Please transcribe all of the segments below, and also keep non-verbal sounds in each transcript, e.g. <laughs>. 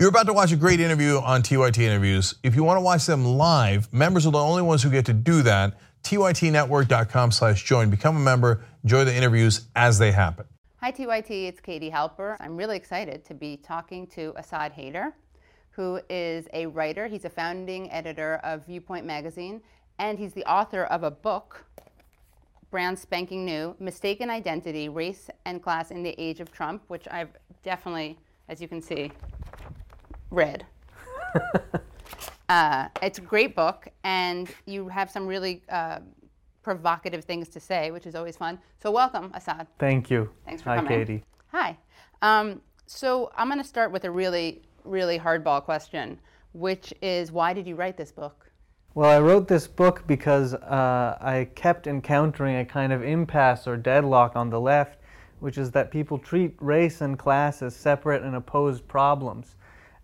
You're about to watch a great interview on TYT Interviews. If you want to watch them live, members are the only ones who get to do that. TYTnetwork.com slash join. Become a member. Enjoy the interviews as they happen. Hi, TYT. It's Katie Halper. I'm really excited to be talking to Asad Haider, who is a writer. He's a founding editor of Viewpoint Magazine, and he's the author of a book, brand spanking new, Mistaken Identity Race and Class in the Age of Trump, which I've definitely, as you can see, read. <laughs> uh, it's a great book, and you have some really uh, provocative things to say, which is always fun. So, welcome, Asad. Thank you. Thanks for Hi, coming. Katie. Hi. Um, so, I'm going to start with a really, really hardball question, which is why did you write this book? Well, I wrote this book because uh, I kept encountering a kind of impasse or deadlock on the left, which is that people treat race and class as separate and opposed problems.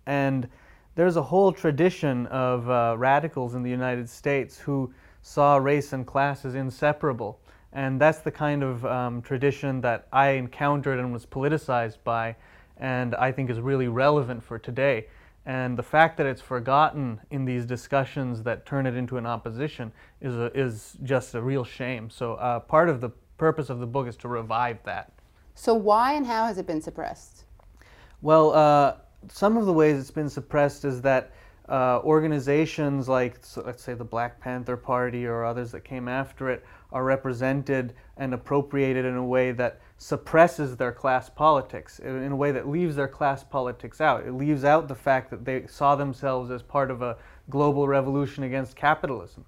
And there's a whole tradition of uh, radicals in the United States who saw race and class as inseparable. And that's the kind of um, tradition that I encountered and was politicized by, and I think is really relevant for today. And the fact that it's forgotten in these discussions that turn it into an opposition is, a, is just a real shame. So, uh, part of the purpose of the book is to revive that. So, why and how has it been suppressed? Well, uh, some of the ways it's been suppressed is that uh, organizations like, so let's say, the Black Panther Party or others that came after it are represented and appropriated in a way that suppresses their class politics, in a way that leaves their class politics out. It leaves out the fact that they saw themselves as part of a global revolution against capitalism.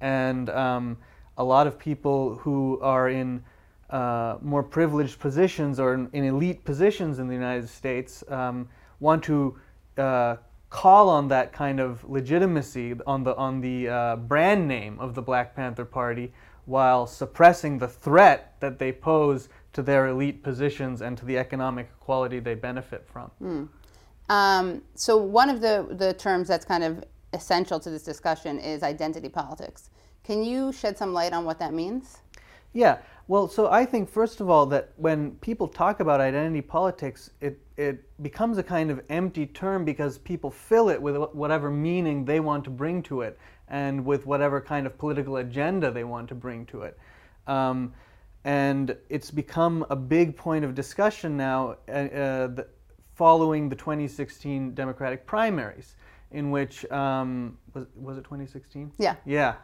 And um, a lot of people who are in uh, more privileged positions or in, in, elite positions in the United States um, want to uh, call on that kind of legitimacy on the on the uh, brand name of the Black Panther Party while suppressing the threat that they pose to their elite positions and to the economic equality they benefit from. Mm. Um, so one of the, the terms that's kind of essential to this discussion is identity politics. Can you shed some light on what that means? Yeah, well, so I think first of all that when people talk about identity politics, it it becomes a kind of empty term because people fill it with whatever meaning they want to bring to it and with whatever kind of political agenda they want to bring to it. Um, and it's become a big point of discussion now uh, uh, the, following the 2016 Democratic primaries, in which, um, was, was it 2016? Yeah. Yeah.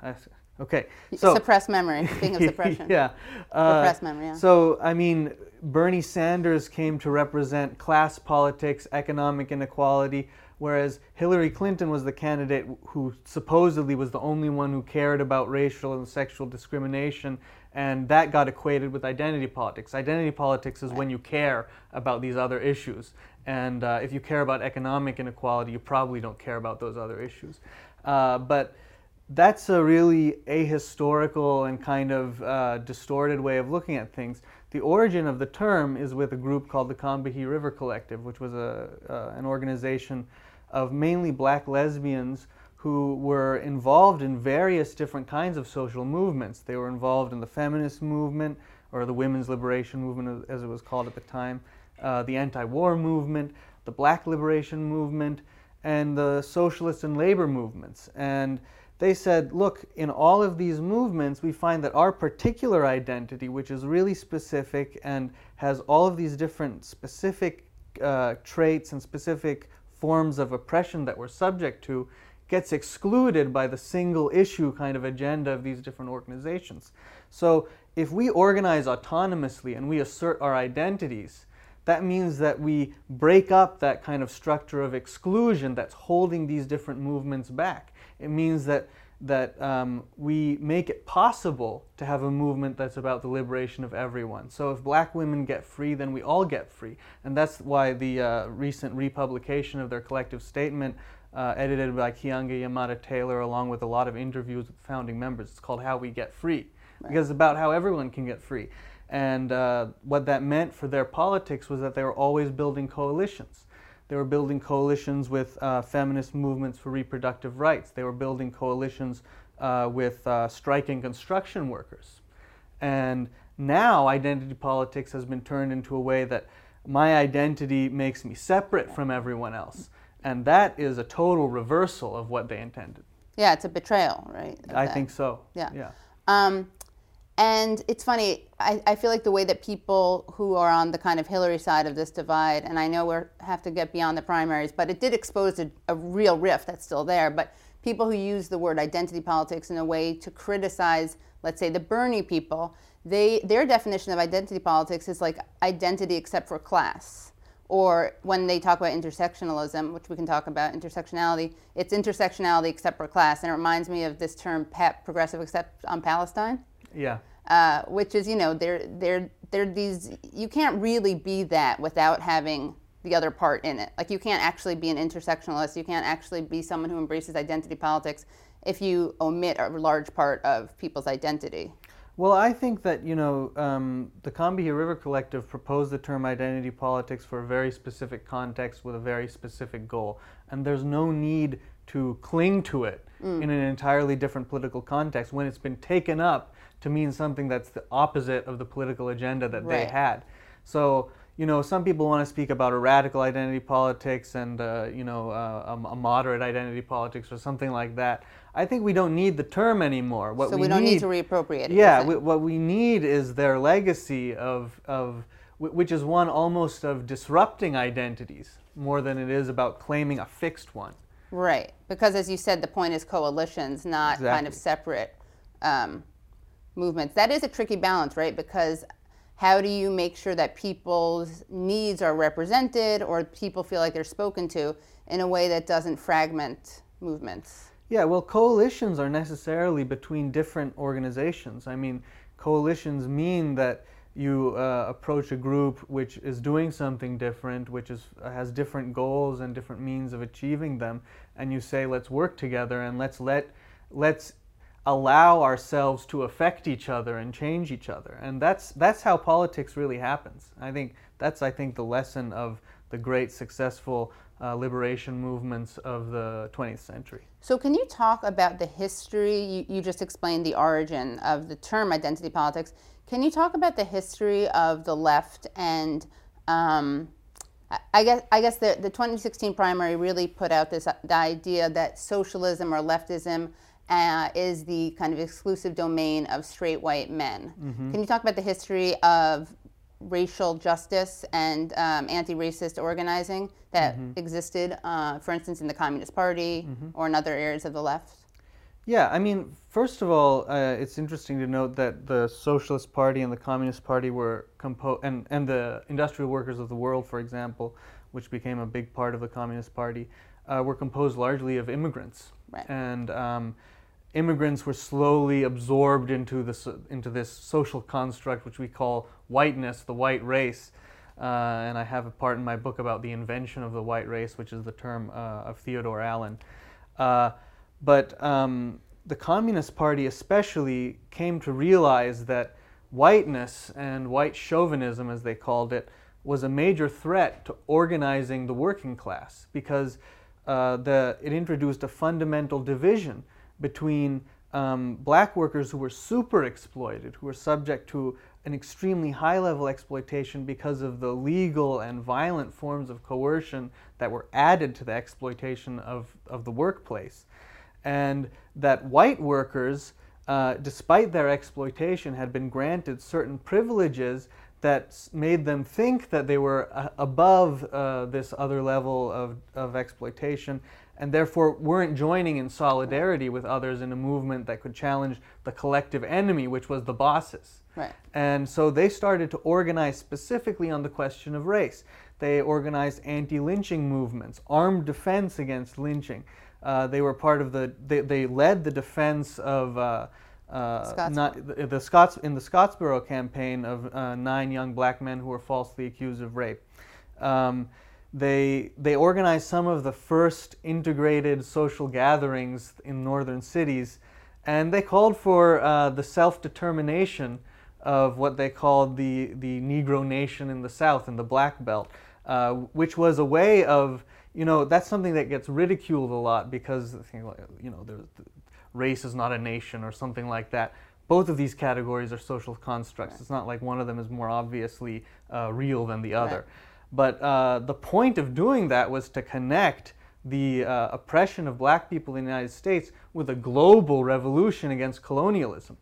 Okay. So suppressed memory. Speaking of <laughs> suppression. yeah. Uh, suppressed memory. Yeah. So I mean, Bernie Sanders came to represent class politics, economic inequality, whereas Hillary Clinton was the candidate who supposedly was the only one who cared about racial and sexual discrimination, and that got equated with identity politics. Identity politics is right. when you care about these other issues, and uh, if you care about economic inequality, you probably don't care about those other issues. Uh, but that's a really ahistorical and kind of uh, distorted way of looking at things. The origin of the term is with a group called the Combahee River Collective, which was a, uh, an organization of mainly black lesbians who were involved in various different kinds of social movements. They were involved in the feminist movement, or the women's liberation movement as it was called at the time, uh, the anti war movement, the black liberation movement, and the socialist and labor movements. And they said, look, in all of these movements, we find that our particular identity, which is really specific and has all of these different specific uh, traits and specific forms of oppression that we're subject to, gets excluded by the single issue kind of agenda of these different organizations. So if we organize autonomously and we assert our identities, that means that we break up that kind of structure of exclusion that's holding these different movements back. It means that that um, we make it possible to have a movement that's about the liberation of everyone. So if black women get free, then we all get free. And that's why the uh, recent republication of their collective statement, uh, edited by Keeanga-Yamahtta Taylor, along with a lot of interviews with founding members, it's called How We Get Free. Right. Because it's about how everyone can get free. And uh, what that meant for their politics was that they were always building coalitions. They were building coalitions with uh, feminist movements for reproductive rights. They were building coalitions uh, with uh, striking construction workers. And now identity politics has been turned into a way that my identity makes me separate from everyone else. And that is a total reversal of what they intended. Yeah, it's a betrayal, right? I that. think so. Yeah. Yeah. Um, and it's funny, I, I feel like the way that people who are on the kind of Hillary side of this divide, and I know we have to get beyond the primaries, but it did expose a, a real rift that's still there. But people who use the word identity politics in a way to criticize, let's say, the Bernie people, they their definition of identity politics is like identity except for class. Or when they talk about intersectionalism, which we can talk about intersectionality, it's intersectionality except for class, and it reminds me of this term PEP, progressive except on Palestine Yeah. uh, which is you know they're they're they're these you can't really be that without having the other part in it. Like you can't actually be an intersectionalist. You can't actually be someone who embraces identity politics if you omit a large part of people's identity. Well, I think that you know um, the Combahee River Collective proposed the term identity politics for a very specific context with a very specific goal, and there's no need to cling to it in an entirely different political context when it's been taken up to mean something that's the opposite of the political agenda that they had. So you know, some people want to speak about a radical identity politics and uh, you know uh, a, a moderate identity politics or something like that. I think we don't need the term anymore. What so we, don't need need to reappropriate it yeah, we, what we need is their legacy of, of which is one almost of disrupting identities more than it is about claiming a fixed one. right because as you said the point is coalitions not kind of separate um, movements. That is a tricky balance right? Because how do you make sure that people's needs are represented or people feel like they're spoken to in a way that doesn't fragment movements? Yeah, well, coalitions are necessarily between different organizations. I mean, coalitions mean that you uh, approach a group which is doing something different, which is has different goals and different means of achieving them, and you say, "Let's work together and let's let let's allow ourselves to affect each other and change each other." And that's that's how politics really happens. I think that's I think the lesson of the great successful uh, liberation movements of the 20th century. So, can you talk about the history? You, you just explained the origin of the term identity politics. Can you talk about the history of the left and um, I- guess I guess the, the 2016 primary really put out this the idea that socialism or leftism uh, is the kind of exclusive domain of straight white men. Can you talk about the history of racial justice and um, anti-racist organizing that existed, uh, for instance, in the Communist Party or in other areas of the left? Yeah, I mean, first of all, uh, it's interesting to note that the Socialist Party and the Communist Party were composed, and, and the Industrial Workers of the World, for example, which became a big part of the Communist Party, uh, were composed largely of immigrants. Right. And um, immigrants were slowly absorbed into this, into this social construct, which we call whiteness, the white race. Uh, and I have a part in my book about the invention of the white race, which is the term uh, of Theodore Allen. Uh, but um, the Communist Party, especially, came to realize that whiteness and white chauvinism, as they called it, was a major threat to organizing the working class because uh, the, it introduced a fundamental division between um, black workers who were super exploited, who were subject to an extremely high level exploitation because of the legal and violent forms of coercion that were added to the exploitation of, of the workplace. And that white workers, uh, despite their exploitation, had been granted certain privileges that made them think that they were uh, above uh, this other level of, of exploitation and therefore weren't joining in solidarity with others in a movement that could challenge the collective enemy, which was the bosses. Right. And so they started to organize specifically on the question of race. They organized anti lynching movements, armed defense against lynching. Uh, they were part of the, they, they led the defense of. Uh, uh, not, the, the Scots in the Scottsboro campaign of uh, nine young black men who were falsely accused of rape. Um, they they organized some of the first integrated social gatherings in northern cities, and they called for uh, the self determination of what they called the the Negro Nation in the South in the Black Belt, uh, which was a way of you know that's something that gets ridiculed a lot because you know there's race is not a nation or something like that. Both of these categories are social constructs. It's not like one of them is more obviously uh, real than the other. Right. But uh, the point of doing that was to connect the uh, oppression of black people in the United States with a global revolution against colonialism.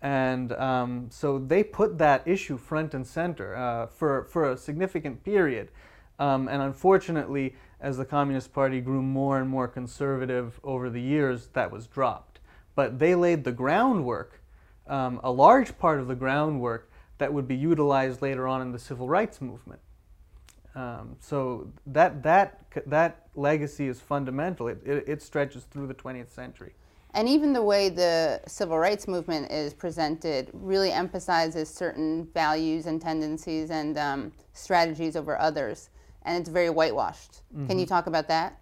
And um, so they put that issue front and center uh, for, for a significant period. Um, and unfortunately, as the Communist Party grew more and more conservative over the years, that was dropped. But they laid the groundwork, um, a large part of the groundwork that would be utilized later on in the civil rights movement. Um, so that, that, that legacy is fundamental. It, it, it stretches through the 20th century. And even the way the civil rights movement is presented really emphasizes certain values and tendencies and um, strategies over others. And it's very whitewashed. Mm-hmm. Can you talk about that?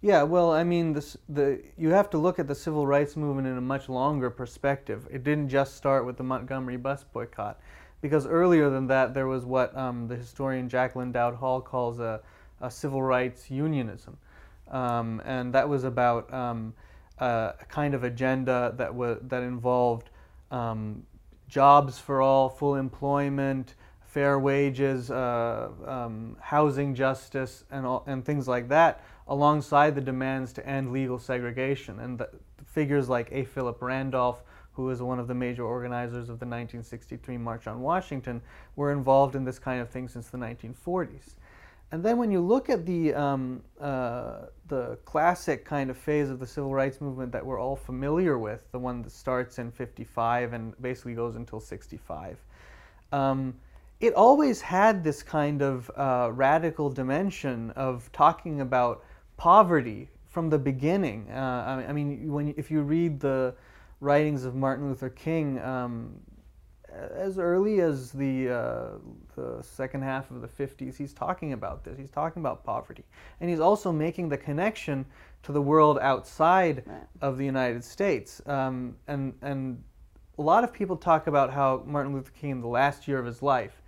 Yeah, well, I mean, this, the, you have to look at the civil rights movement in a much longer perspective. It didn't just start with the Montgomery bus boycott because earlier than that, there was what um, the historian Jacqueline Dowd Hall calls a, a civil rights unionism. Um, and that was about um, a kind of agenda that, was, that involved um, jobs for all, full employment, fair wages, uh, um, housing justice, and, all, and things like that, alongside the demands to end legal segregation. And the, figures like A. Philip Randolph who was one of the major organizers of the 1963 March on Washington, were involved in this kind of thing since the 1940s. And then when you look at the, um, uh, the classic kind of phase of the civil rights movement that we're all familiar with, the one that starts in 55 and basically goes until 65, um, it always had this kind of uh, radical dimension of talking about poverty from the beginning. Uh, I mean, when if you read the writings of Martin Luther King um, as early as the, uh, the second half of the 50s. He's talking about this. He's talking about poverty. And he's also making the connection to the world outside right. of the United States. Um, and, and a lot of people talk about how Martin Luther King, in the last year of his life,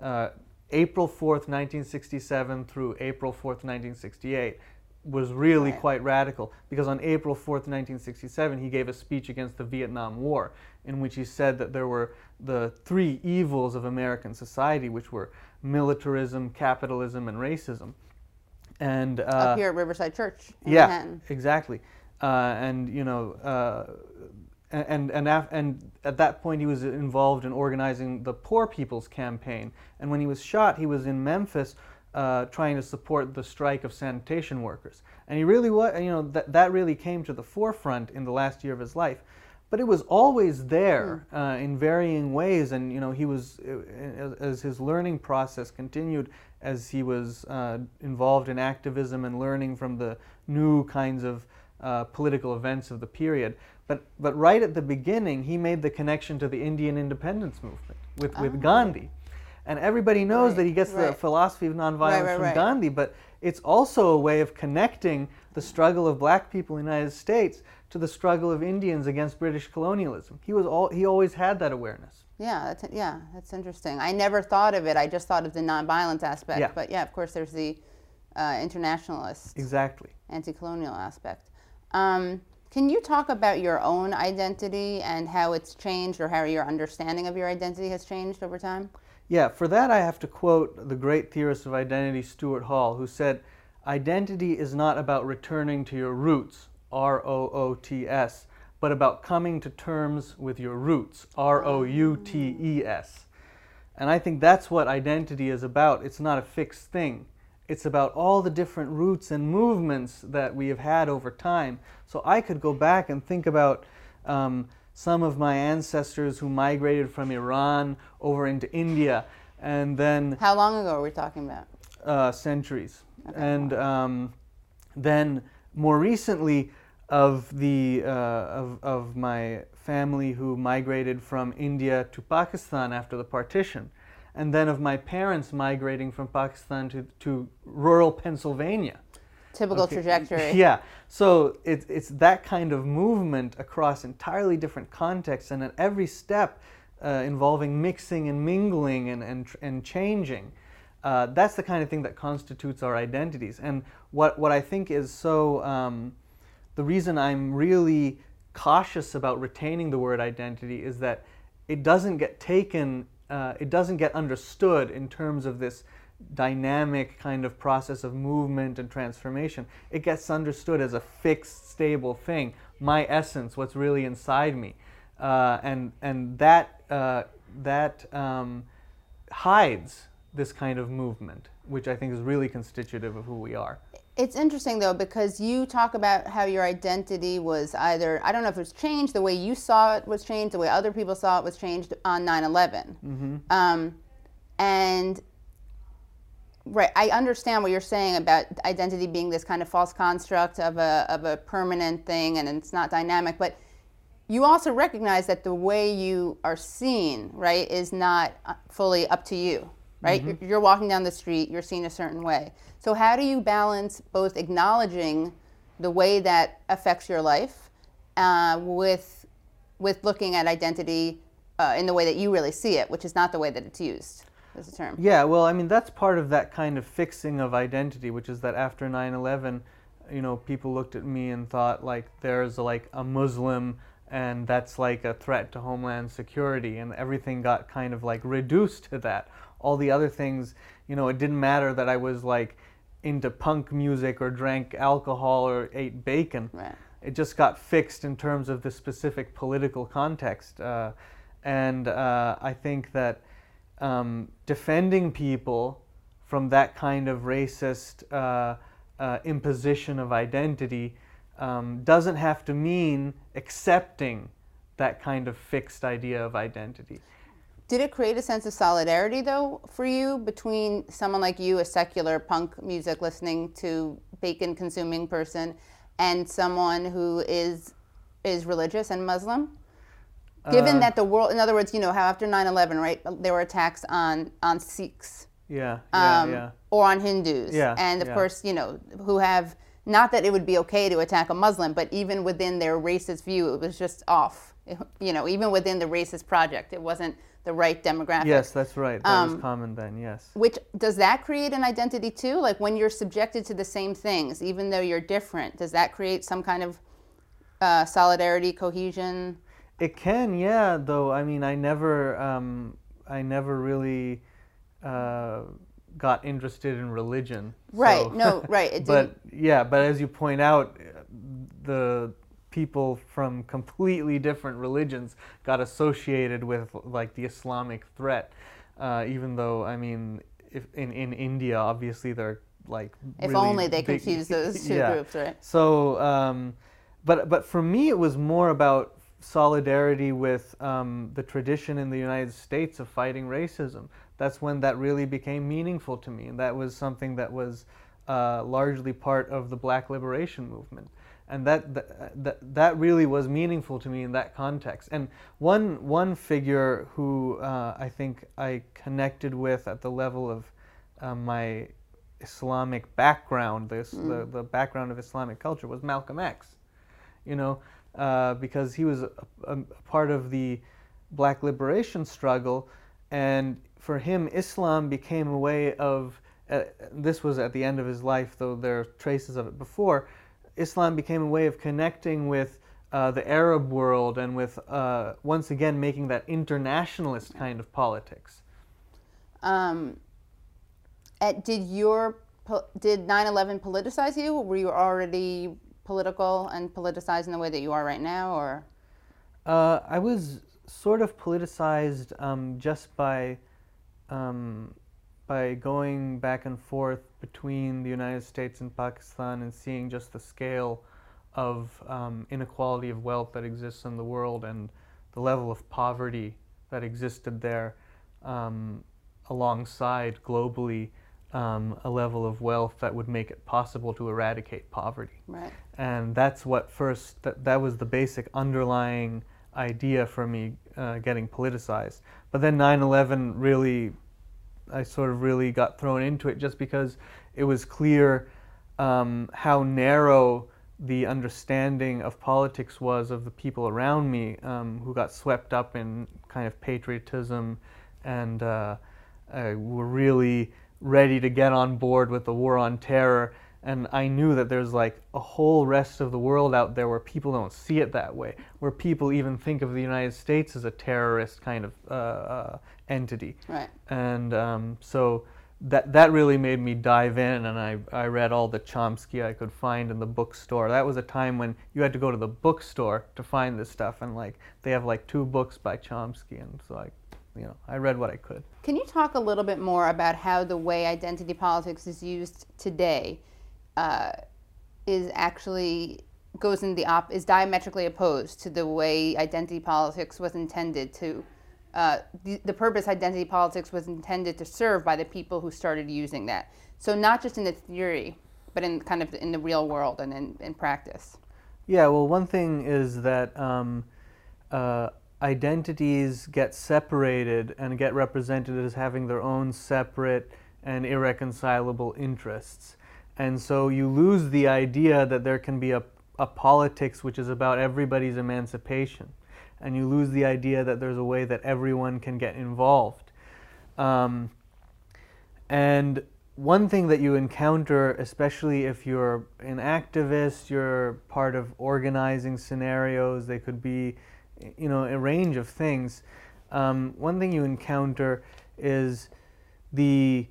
uh, April 4th, 1967 through April 4th, 1968, was really right. quite radical because on April 4th, 1967, he gave a speech against the Vietnam War in which he said that there were the three evils of American society, which were militarism, capitalism, and racism. And uh, up here at Riverside Church. yeah, Manhattan. exactly. Uh, and you know, uh, and and af- and at that point he was involved in organizing the Poor People's Campaign. And when he was shot, he was in Memphis uh, trying to support the strike of sanitation workers. And he really was, you know, that, that really came to the forefront in the last year of his life. But it was always there hmm. uh, in varying ways, and you know he was uh, as his learning process continued, as he was uh, involved in activism and learning from the new kinds of uh, political events of the period. But but right at the beginning, he made the connection to the Indian independence movement with, with oh. Gandhi and everybody knows right, that he gets right. the philosophy of nonviolence right, from Gandhi, but it's also a way of connecting the struggle of black people in the United States to the struggle of Indians against British colonialism. He was all he always had that awareness. Yeah, that's, yeah, that's interesting. I never thought of it. I just thought of the nonviolence aspect. Yeah. But yeah, of course, there's the uh, internationalist, exactly, anti-colonial aspect. Um, can you talk about your own identity and how it's changed, or how your understanding of your identity has changed over time? Yeah, for that I have to quote the great theorist of identity, Stuart Hall, who said, Identity is not about returning to your roots, R O O T S, but about coming to terms with your roots, R O U T E S. And I think that's what identity is about. It's not a fixed thing. It's about all the different roots and movements that we have had over time. So I could go back and think about um, some of my ancestors who migrated from Iran over into India, and then. How long ago are we talking about? Uh, centuries. Okay. And um, then more recently, of the uh, of, of my family who migrated from India to Pakistan after the partition, and then of my parents migrating from Pakistan to, to rural Pennsylvania. Typical okay. trajectory. <laughs> Yeah. So it's, it's that kind of movement across entirely different contexts and at every step uh, involving mixing and mingling and, and, and changing. Uh, that's the kind of thing that constitutes our identities. And what, what I think is so, um, the reason I'm really cautious about retaining the word identity is that it doesn't get taken, uh, it doesn't get understood in terms of this dynamic kind of process of movement and transformation. It gets understood as a fixed, stable thing. My essence, what's really inside me, uh, and and that uh, that um, hides this kind of movement, which I think is really constitutive of who we are. It's interesting though because you talk about how your identity was either I don't know if it was changed the way you saw it was changed the way other people saw it was changed on 9/11, mm-hmm. um, and right I understand what you're saying about identity being this kind of false construct of a of a permanent thing and it's not dynamic, but you also recognize that the way you are seen right is not uh, fully up to you right? Mm-hmm. You're walking down the street, you're seen a certain way. So, how do you balance both acknowledging the way that affects your life uh, with, with looking at identity uh, in the way that you really see it, which is not the way that it's used as a term? Yeah, well, I mean, that's part of that kind of fixing of identity, which is that after 9 11, you know, people looked at me and thought, like, there's like a Muslim and that's like a threat to homeland security and everything got kind of like reduced to that all the other things, you know, it didn't matter that I was like into punk music or drank alcohol or ate bacon. Right. It just got fixed in terms of the specific political context. Uh, and uh, I think that um, defending people from that kind of racist uh, uh imposition of identity um, doesn't have to mean accepting that kind of fixed idea of identity. Did it create a sense of solidarity though for you between someone like you, a secular punk music listening to bacon consuming person, and someone who is is religious and Muslim? Given uh, that the world, in other words, you know how after 9/11, right, there were attacks on on Sikhs, yeah, yeah, um, yeah. or on Hindus, yeah, and of yeah. course, you know, who have not that it would be okay to attack a Muslim, but even within their racist view, it was just off. You know, even within the racist project, it wasn't the right demographic. Yes, that's right. That um, was common then. Yes. Which does that create an identity too? Like when you're subjected to the same things, even though you're different, does that create some kind of uh, solidarity, cohesion? It can, yeah. Though I mean, I never, um, I never really uh, got interested in religion. Right. So. No. <laughs> Right. but yeah, but as you point out, the people from completely different religions got associated with like the Islamic threat, uh, even though I mean, if in in India, obviously they're like if really only they big, confuse those <laughs> two yeah. groups, right? So, um, but but for me, it was more about solidarity with um, the tradition in the United States of fighting racism. That's when that really became meaningful to me, and that was something that was uh, largely part of the Black liberation movement and that, that that really was meaningful to me in that context. And one one figure who uh, I think I connected with at the level of uh, my Islamic background, this mm. the, the background of Islamic culture, was Malcolm X. You know, uh, because he was a, a, part of the Black liberation struggle, and for him, Islam became a way of. Uh, this was at the end of his life, though there are traces of it before Islam became a way of connecting with uh, the Arab world and with uh, once again making that internationalist kind of politics. Um, at, did your did 9/11 politicize you? Were you already political and politicized in the way that you are right now, or? Uh, I was sort of politicized um, just by um, by going back and forth between the United States and Pakistan and seeing just the scale of um, inequality of wealth that exists in the world and the level of poverty that existed there um, alongside globally um, a level of wealth that would make it possible to eradicate poverty. Right. And that's what first, that, that was the basic underlying idea for me uh, getting politicized. But then 9 11 really I sort of really got thrown into it just because it was clear um, how narrow the understanding of politics was of the people around me um, who got swept up in kind of patriotism and uh, were really ready to get on board with the war on terror and I knew that there's like a whole rest of the world out there where people don't see it that way, where people even think of the United States as a terrorist kind of uh, uh, entity. Right. And um, so that that really made me dive in, and I I read all the Chomsky I could find in the bookstore. That was a time when you had to go to the bookstore to find this stuff, and like they have like two books by Chomsky, and so I, you know, I read what I could. Can you talk a little bit more about how the way identity politics is used today uh, is actually goes in the op is diametrically opposed to the way identity politics was intended to uh, the, the purpose identity politics was intended to serve by the people who started using that. So not just in the theory, but in kind of in the real world and in, in practice. Yeah, well, one thing is that um, uh, identities get separated and get represented as having their own separate and irreconcilable interests. And so you lose the idea that there can be a, a politics which is about everybody's emancipation and you lose the idea that there's a way that everyone can get involved. Um, and one thing that you encounter, especially if you're an activist, you're part of organizing scenarios, they could be, you know, a range of things. Um, one thing you encounter is the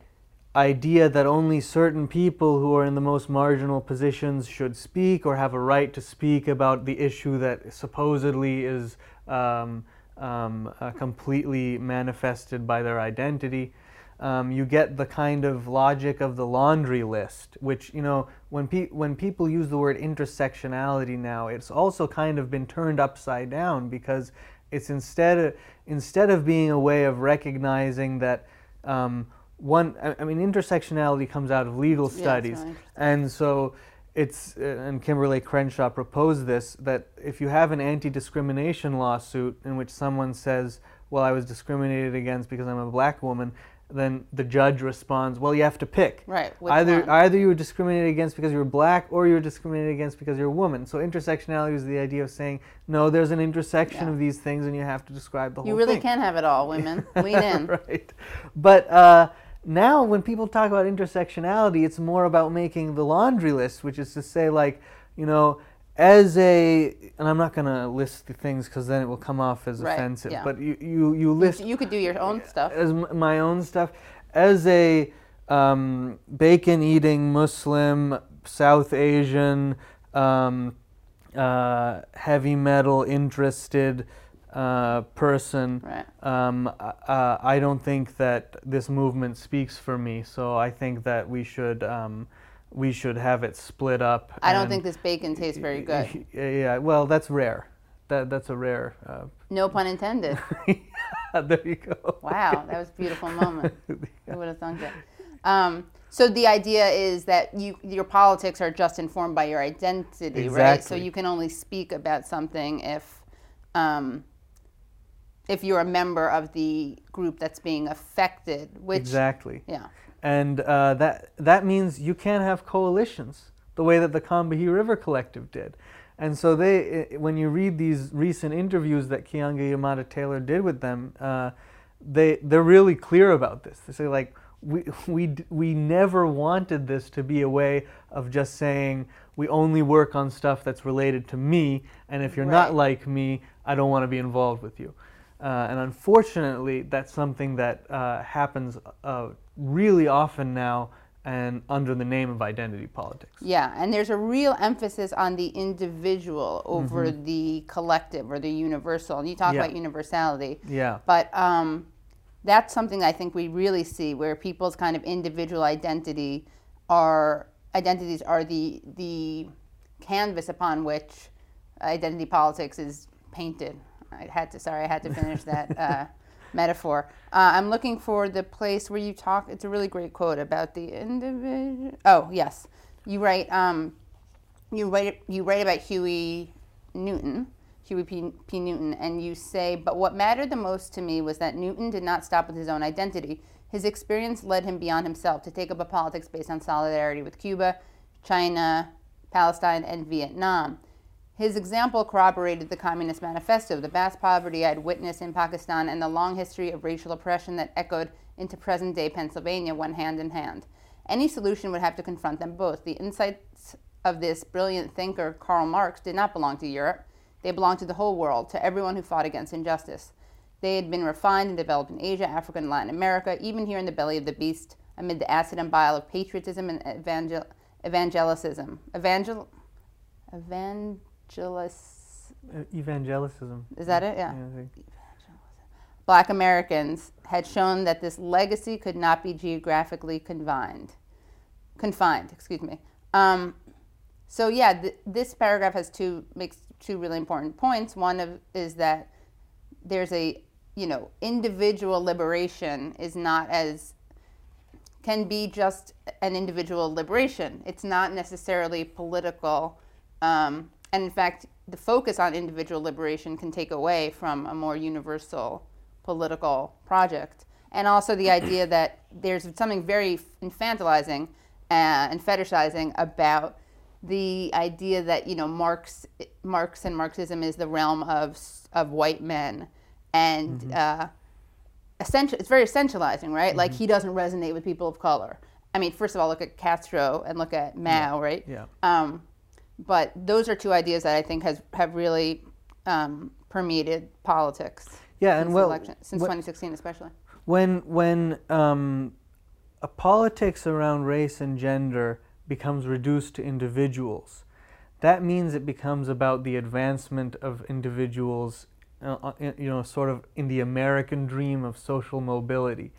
idea that only certain people who are in the most marginal positions should speak or have a right to speak about the issue that supposedly is um, um, uh, completely manifested by their identity. Um, you get the kind of logic of the laundry list, which, you know, when, pe- when people use the word intersectionality now, it's also kind of been turned upside down because it's instead of, instead of being a way of recognizing that um, one, I, mean, intersectionality comes out of legal studies. Yeah, and so it's uh, and Kimberlé Crenshaw proposed this that if you have an anti-discrimination lawsuit in which someone says, "Well, I was discriminated against because I'm a black woman," then the judge responds, "Well, you have to pick. Right. Either one? either you were discriminated against because you were black, or you were discriminated against because you're a woman." So intersectionality is the idea of saying, "No, there's an intersection Yeah. of these things, and you have to describe the whole You really thing." can have it all, women. <laughs> Lean in. right. But uh, now, when people talk about intersectionality, it's more about making the laundry list, which is to say, like, you know, as a, and I'm not going to list the things because then it will come off as Right, offensive. yeah. But you, you, you list You could do your own stuff. as my own stuff as a um, bacon eating Muslim, South Asian, um, uh, heavy metal interested uh, person. Right. Um, uh, I don't think that this movement speaks for me, so I think that we should um, we should have it split up. I don't think this bacon tastes very good. Yeah, well, that's rare. That that's a rare. Uh, No pun intended. <laughs> there you go. Wow, that was a beautiful <laughs> moment. Who would have thunk it? Um, so the idea is that you your politics are just informed by your identity, right? So you can only speak about something if um, if you're a member of the group that's being affected. Which Exactly. yeah, And uh, that, that means you can't have coalitions the way that the Combahee River Collective did. And so they, when you read these recent interviews that Keeanga-Yamahtta Taylor did with them, uh, they, they're really clear about this. They say like, we, we, we never wanted this to be a way of just saying we only work on stuff that's related to me, and if you're not like me, I don't want to be involved with you. Uh, and unfortunately, that's something that uh, happens uh, really often now and under the name of identity politics. yeah, and there's a real emphasis on the individual over the collective or the universal. And you talk Mm-hmm. Yeah. about universality. Yeah. But um, that's something I think we really see where people's kind of individual identity are identities are the the canvas upon which identity politics is painted. I had to sorry I had to finish that uh, <laughs> metaphor. Uh, I'm looking for the place where you talk. It's a really great quote about the individual. Oh yes, you write. Um, you write you write about Huey Newton, Huey P. P. Newton, and you say, but what mattered the most to me was that Newton did not stop with his own identity. His experience led him beyond himself to take up a politics based on solidarity with Cuba, China, Palestine, and Vietnam. His example corroborated the Communist Manifesto, the vast poverty I had witnessed in Pakistan, and the long history of racial oppression that echoed into present day Pennsylvania went hand in hand. Any solution would have to confront them both. The insights of this brilliant thinker, Karl Marx, did not belong to Europe. They belonged to the whole world, to everyone who fought against injustice. They had been refined and developed in Asia, Africa, and Latin America, even here in the belly of the beast amid the acid and bile of patriotism and evangel- evangelicism. Evangel- Uh, Evangelicism. is that it? Yeah. Yeah, Black Americans had shown that this legacy could not be geographically confined. Confined, excuse me. Um, so yeah, th- this paragraph has two makes two really important points. One of is that there's a you know individual liberation is not as can be just an individual liberation. It's not necessarily political. Um, and in fact, the focus on individual liberation can take away from a more universal political project. And also the <clears throat> idea that there's something very infantilizing uh, and fetishizing about the idea that you know Marx, Marx and Marxism is the realm of of white men, and uh, essential. It's very essentializing, right? Like he doesn't resonate with people of color. I mean, first of all, look at Castro and look at Mao, right? Yeah. Um, but those are two ideas that I think has have really um, permeated politics. Yeah, since and well, election, since what- 2016 especially. when when um, a politics around race and gender becomes reduced to individuals, that means it becomes about the advancement of individuals, uh, uh, you know, sort of in the American dream of social mobility,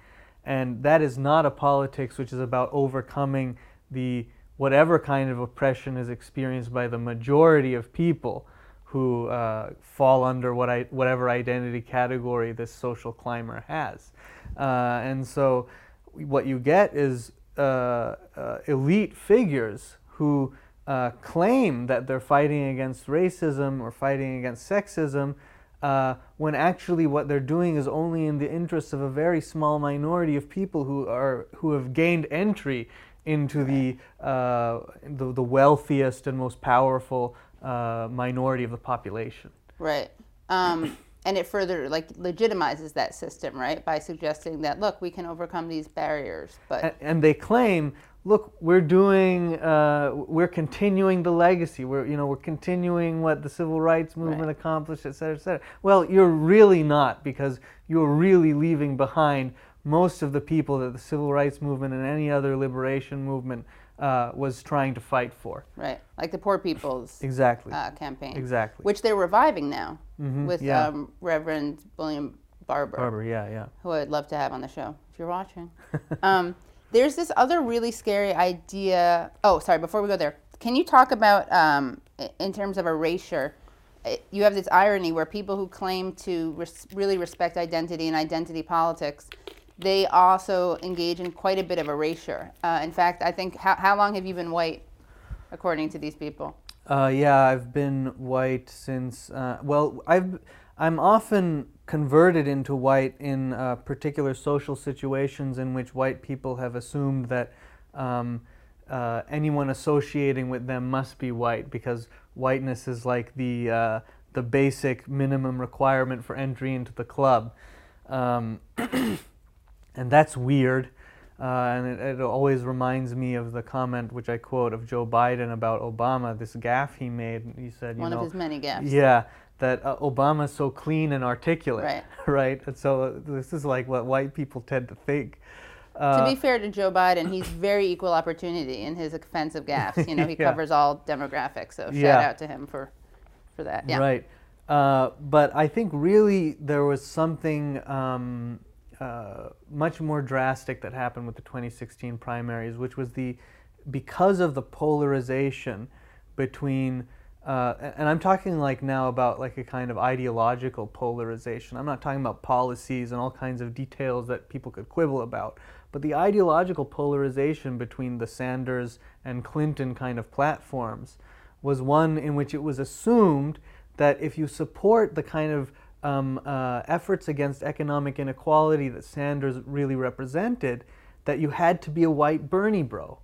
and that is not a politics which is about overcoming the whatever kind of oppression is experienced by the majority of people who uh, fall under what I, whatever identity category this social climber has. Uh, and so what you get is uh, uh, elite figures who uh, claim that they're fighting against racism or fighting against sexism. Uh, when actually what they're doing is only in the interests of a very small minority of people who are who have gained entry into the, uh, the the wealthiest and most powerful uh, minority of the population. Right. Um, and it further like legitimizes that system, right, by suggesting that look, we can overcome these barriers. But A- and they claim, look, we're doing, uh, we're continuing the legacy. We're, you know, we're continuing what the civil rights movement Right. accomplished, et cetera, et cetera. Well, you're really not because you're really leaving behind most of the people that the civil rights movement and any other liberation movement uh, was trying to fight for. right, like the Poor People's <laughs> Exactly. uh, campaign, exactly. which they're reviving now Mhm, with yeah. um, Reverend William Barber, Barber, yeah, yeah. who I'd love to have on the show if you're watching. <laughs> um, there's this other really scary idea. Oh, sorry. Before we go there, can you talk about um, in terms of erasure? You have this irony where people who claim to res- really respect identity and identity politics, they also engage in quite a bit of erasure. Uh, in fact, I think how, how long have you been white, according to these people? Uh, yeah, I've been white since. Uh, well, I've I'm often converted into white in uh, particular social situations in which white people have assumed that um, uh, anyone associating with them must be white because whiteness is like the uh, the basic minimum requirement for entry into the club, um, <clears throat> and that's weird. Uh, and it, it always reminds me of the comment which I quote of Joe Biden about Obama, this gaffe he made. He said, you One know, of his many gaffes. yeah, that uh, Obama's so clean and articulate, Right. <laughs> right? And so uh, this is like what white people tend to think. To Uh, be fair to Joe Biden, he's very equal opportunity in his offensive gaffes. You know, he <laughs> Yeah. covers all demographics, so shout Yeah. out to him for, for that. Yeah. Right. Uh, but I think really there was something um, uh, much more drastic that happened with the 2016 primaries, which was the because of the polarization between. Uh, and I'm talking like now about like a kind of ideological polarization. I'm not talking about policies and all kinds of details that people could quibble about, but the ideological polarization between the Sanders and Clinton kind of platforms was one in which it was assumed that if you support the kind of um, uh, efforts against economic inequality that Sanders really represented, that you had to be a white Bernie bro,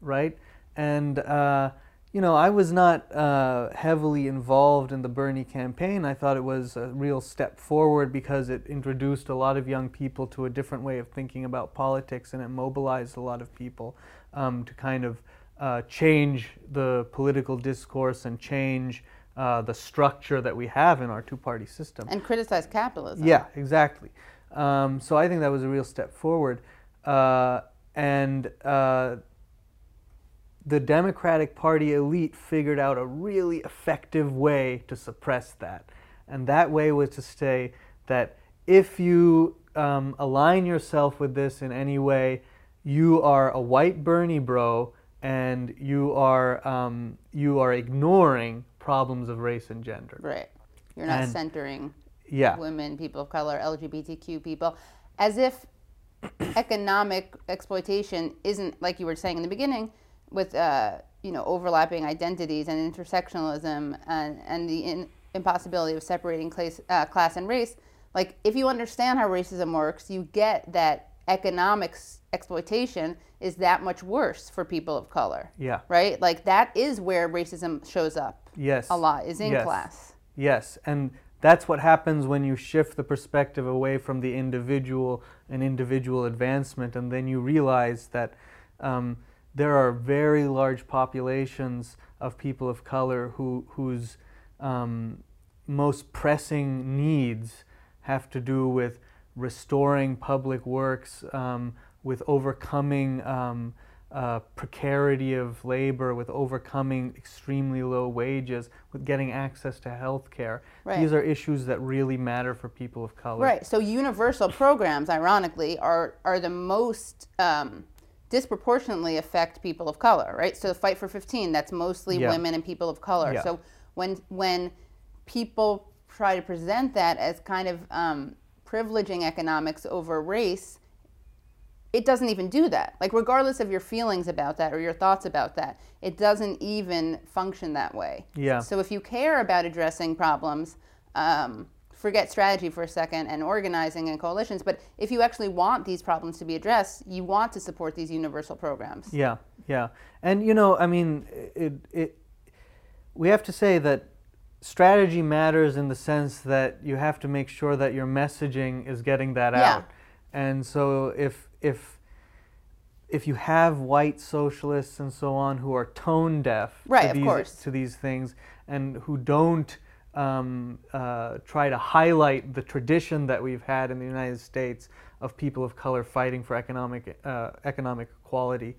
right? And uh, you know, I was not uh, heavily involved in the Bernie campaign. I thought it was a real step forward because it introduced a lot of young people to a different way of thinking about politics, and it mobilized a lot of people um, to kind of uh, change the political discourse and change uh, the structure that we have in our two-party system. And criticize capitalism. Yeah, exactly. Um, so I think that was a real step forward. Uh, and uh, the Democratic Party elite figured out a really effective way to suppress that. And that way was to say that if you um, align yourself with this in any way, you are a white Bernie bro and you are, um, you are ignoring problems of race and gender. Right. You're not And- centering Yeah. women, people of color, LGBTQ people, as if <clears throat> economic exploitation isn't like you were saying in the beginning, with uh, you know overlapping identities and intersectionalism and and the in, impossibility of separating class, uh, class and race. Like if you understand how racism works, you get that economics exploitation is that much worse for people of color. Yeah. Right. Like that is where racism shows up Yes. a lot. Is in Yes. class. Yes, and that's what happens when you shift the perspective away from the individual and individual advancement, and then you realize that um, there are very large populations of people of color who whose um, most pressing needs have to do with restoring public works, um, with overcoming um, uh, precarity of labor, with overcoming extremely low wages, with getting access to health care. Right. These are issues that really matter for people of color. Right. So universal programs, ironically, are are the most um, disproportionately affect people of color. Right. So the Fight for 15, that's mostly Yeah. women and people of color. Yeah. So when when people try to present that as kind of um, privileging economics over race, it doesn't even do that. Like regardless of your feelings about that or your thoughts about that, it doesn't even function that way. Yeah. So if you care about addressing problems, um, forget strategy for a second and organizing and coalitions. But if you actually want these problems to be addressed, you want to support these universal programs. Yeah, yeah, and you know, I mean, it, it. We have to say that strategy matters in the sense that you have to make sure that your messaging is getting that Yeah. out, and so if if if you have white socialists and so on who are tone deaf Right, to these to these things and who don't um, uh, try to highlight the tradition that we've had in the United States of people of color fighting for economic uh, economic equality.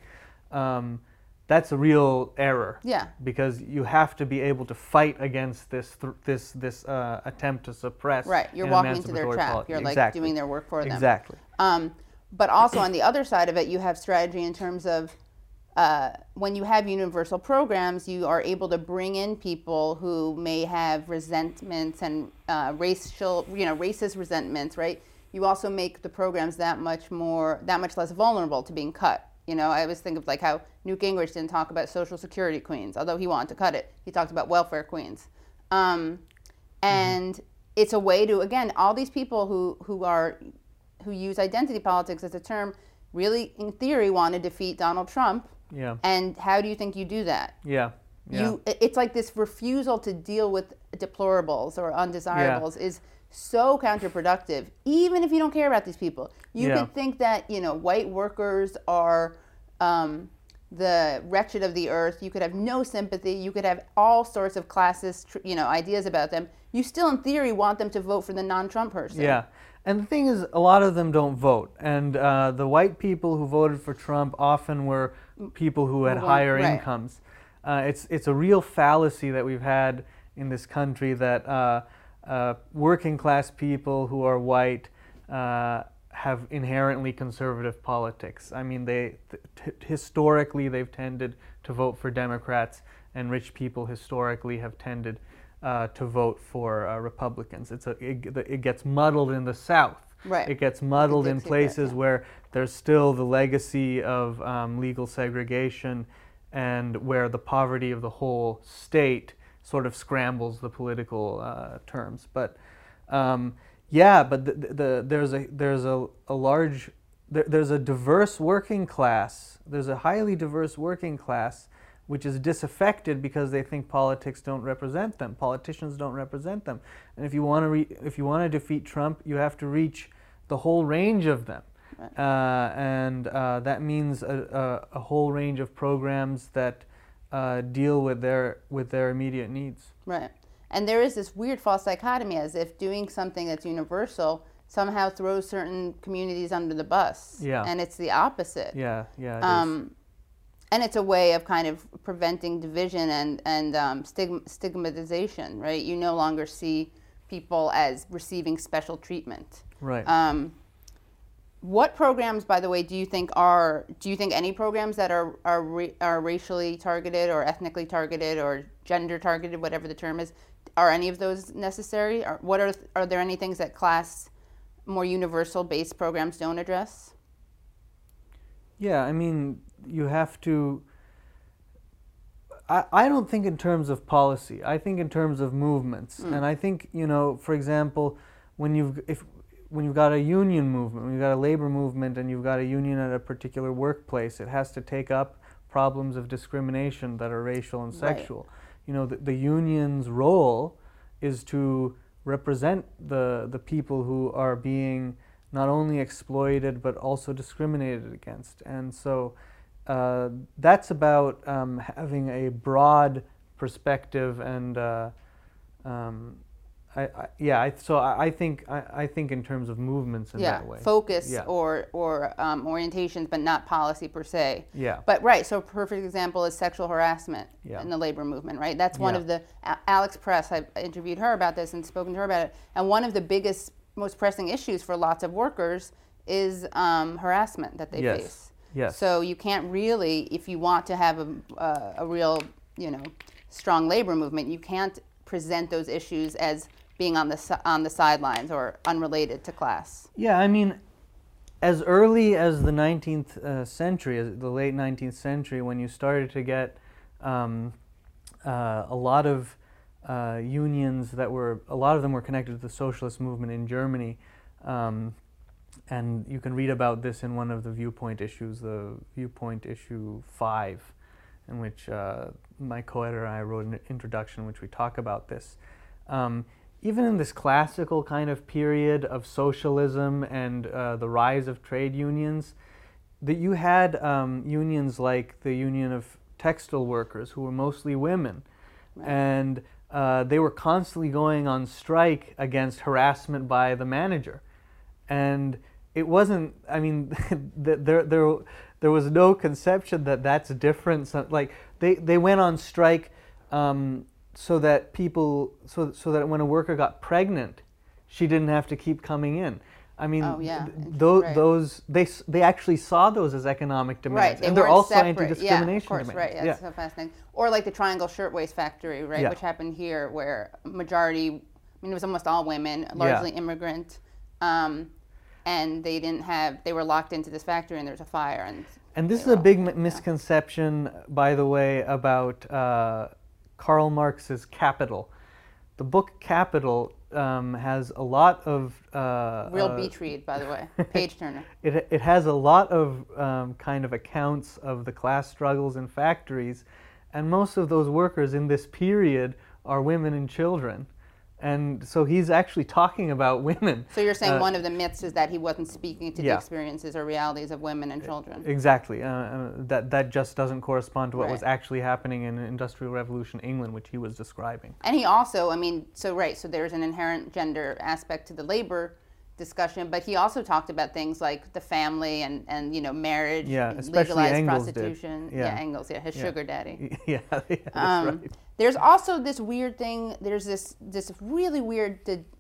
Um, that's a real error. Yeah. Because you have to be able to fight against this th- this this uh, attempt to suppress. Right. You're walking into their trap. policy. You're like Exactly. doing their work for them. Exactly. Um, but also on the other side of it, you have strategy in terms of uh, when you have universal programs, you are able to bring in people who may have resentments and uh, racial, you know, racist resentments, right? You also make the programs that much more, that much less vulnerable to being cut. You know, I always think of like how Newt Gingrich didn't talk about social security queens, although he wanted to cut it. He talked about welfare queens. Um, and it's a way to again all these people who who are who use identity politics as a term really in theory want to defeat Donald Trump Yeah. and how do you think you do that Yeah. Yeah. you it's like this refusal to deal with deplorables or undesirables is so counterproductive even if you don't care about these people you Yeah. could think that you know white workers are um, the wretched of the earth you could have no sympathy you could have all sorts of classist tr- you know ideas about them you still in theory want them to vote for the non-trump person Yeah. And the thing is, a lot of them don't vote. And uh, the white people who voted for Trump often were people who had higher right. incomes. Uh, it's, it's a real fallacy that we've had in this country that uh, uh, working class people who are white uh, have inherently conservative politics. I mean, they t- historically they've tended to vote for Democrats, and rich people historically have tended uh, to vote for uh, Republicans. It's a, it, it gets muddled in the South. Right. It gets muddled in see that, places yeah. where there's still the legacy of um, legal segregation and where the poverty of the whole state sort of scrambles the political uh, terms. But um, yeah, but the, the, the, there's a there's a, a large there, there's a diverse working class. There's a highly diverse working class which is disaffected because they think politics don't represent them. Politicians don't represent them. And if you want to re- if you want to defeat Trump, you have to reach the whole range of them. Uh, and uh, that means a, a, a whole range of programs that uh, deal with their with their immediate needs. Right. And there is this weird false dichotomy as if doing something that's universal somehow throws certain communities under the bus. Yeah. And it's the opposite. Yeah, yeah. it. Um, and it's a way of kind of preventing division and and um, stigma, stigmatization, right? You no longer see people as receiving special treatment. right. Um, what programs, by the way, do you think are? Do you think any programs that are are ra- are racially targeted or ethnically targeted or gender targeted, whatever the term is, are any of those necessary? Or what are are there any things that class more universal based programs don't address? Yeah, I mean, you have to. I, I don't think in terms of policy. I think in terms of movements, mm. and I think you know, for example, when you've if when you've got a union movement, when you've got a labor movement, and you've got a union at a particular workplace, it has to take up problems of discrimination that are racial and Right. sexual. You know, the, the union's role is to represent the the people who are being not only exploited but also discriminated against, and so uh, that's about um, having a broad perspective and uh, um, I, I, yeah I, so I, I think I, think in terms of movements in yeah, that way focus Yeah. or or um, orientations, but not policy per se. yeah But right, so a perfect example is sexual harassment Yeah. in the labor movement, right? That's one of the Alex Press. I interviewed her about this and spoken to her about it. And one of the biggest, most pressing issues for lots of workers is um, harassment that they Yes. face. yes So you can't really, if you want to have a, a, a real, you know, strong labor movement, you can't present those issues as being on the on the sidelines or unrelated to class. Yeah, I mean, as early as the 19th uh, century, the late 19th century, when you started to get um, uh, a lot of uh, unions that were, a lot of them were connected to the socialist movement in Germany. Um, and you can read about this in one of the viewpoint issues, the viewpoint issue five, in which uh, my co-editor and I wrote an introduction in which we talk about this. Um, even in this classical kind of period of socialism and uh, the rise of trade unions, that you had um, unions like the Union of Textile Workers, who were mostly women, and uh, they were constantly going on strike against harassment by the manager, and it wasn't. I mean, <laughs> there there there was no conception that that's different. Like they they went on strike. Um, so that people so so that when a worker got pregnant, she didn't have to keep coming in. I mean, Oh, yeah. th- tho- Right. those they they actually saw those as economic demands, Right, they and they're also separate. anti-discrimination yeah, of course, demands. Right, that's yeah. so fascinating. Or like the Triangle Shirtwaist Factory, right, Yeah. which happened here, where majority, I mean, it was almost all women, largely immigrant, um, and they didn't have, they were locked into this factory, and there was a fire, and And this is a big mi- misconception, by the way, about uh, Karl Marx's Capital. The book Capital um, has a lot of uh, real uh, beach read, by the way, <laughs> page turner. it, it has a lot of um, kind of accounts of the class struggles in factories, and most of those workers in this period are women and children. And so he's actually talking about women. So you're saying Uh, one of the myths is that he wasn't speaking to the experiences or realities of women and children. Exactly. Uh, uh, that, that just doesn't correspond to what was actually happening in Industrial Revolution England, which he was describing. And he also, I mean, so right, so there's an inherent gender aspect to the labor discussion, but he also talked about things like the family and, and you know, marriage, Yeah, especially legalized Engels did. prostitution. Yeah. Engels, yeah, his Yeah. sugar daddy. <laughs> yeah, yeah, <laughs> that's Um, right. There's also this weird thing. There's this this really weird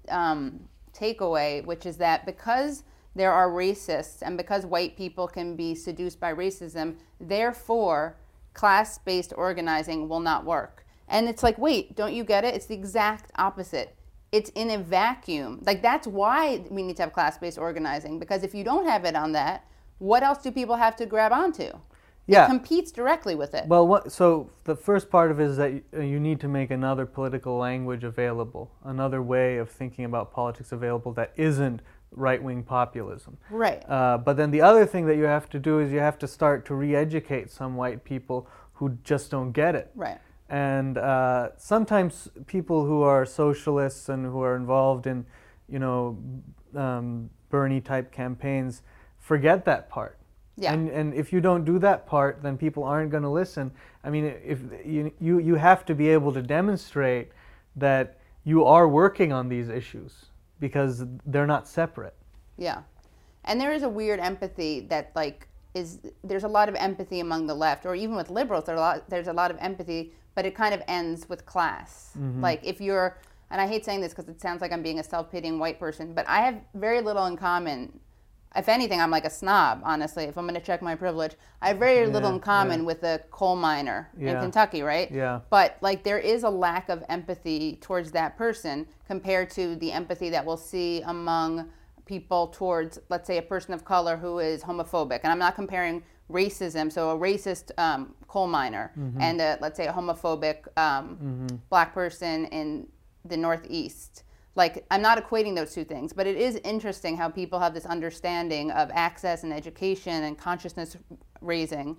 um, takeaway, which is that because there are racists and because white people can be seduced by racism, therefore class-based organizing will not work. And it's like, wait, don't you get it? It's the exact opposite. It's in a vacuum. Like that's why we need to have class-based organizing because if you don't have it on that, what else do people have to grab onto? Yeah. It competes directly with it. Well, what, so the first part of it is that uh, you need to make another political language available, another way of thinking about politics available that isn't right wing populism. right. Uh, but then the other thing that you have to do is you have to start to re educate some white people who just don't get it. right. And uh, sometimes people who are socialists and who are involved in, you know, um, Bernie type campaigns forget that part. Yeah. And, and if you don't do that part, then people aren't going to listen. I mean, if you, you, you have to be able to demonstrate that you are working on these issues because they're not separate. Yeah. And there is a weird empathy that like is there's a lot of empathy among the left or even with liberals there's a lot there's a lot of empathy but it kind of ends with class. Mm-hmm. Like if you're and I hate saying this because it sounds like I'm being a self-pitying white person, but I have very little in common. If anything, I'm like a snob, honestly. If I'm going to check my privilege, I have very little in common yeah. with a coal miner in Kentucky, right? Yeah. But like there is a lack of empathy towards that person compared to the empathy that we'll see among people towards, let's say, a person of color who is homophobic. And I'm not comparing racism, so a racist um, coal miner and a, let's say a homophobic um, black person in the Northeast. Like, I'm not equating those two things, but it is interesting how people have this understanding of access and education and consciousness raising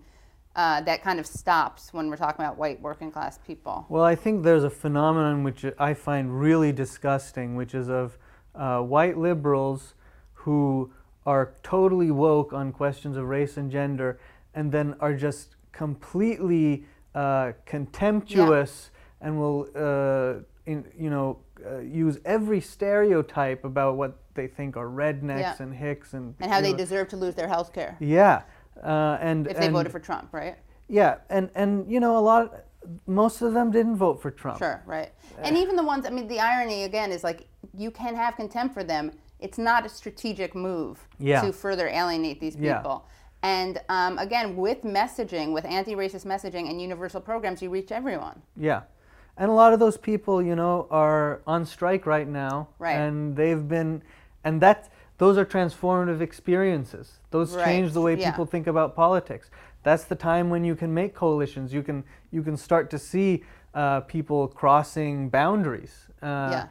uh, that kind of stops when we're talking about white working class people. Well, I think there's a phenomenon which I find really disgusting, which is of uh, white liberals who are totally woke on questions of race and gender, and then are just completely uh, contemptuous and will, uh, in, you know, uh, use every stereotype about what they think are rednecks Yeah. and hicks and And how they know, deserve to lose their health care yeah, uh, and if they and- voted for Trump, right? yeah, and and you know a lot, most of them didn't vote for Trump. Sure, right. And even the ones, I mean, the irony again is like you can have contempt for them. It's not a strategic move Yeah. to further alienate these people. Yeah. And um, again, with messaging, with anti racist messaging and universal programs, you reach everyone. Yeah. And a lot of those people, you know, are on strike right now. Right. And they've been, and that, those are transformative experiences. Those Right, change the way yeah. people think about politics. That's the time when you can make coalitions. You can, you can start to see uh, people crossing boundaries. Uh, Yeah.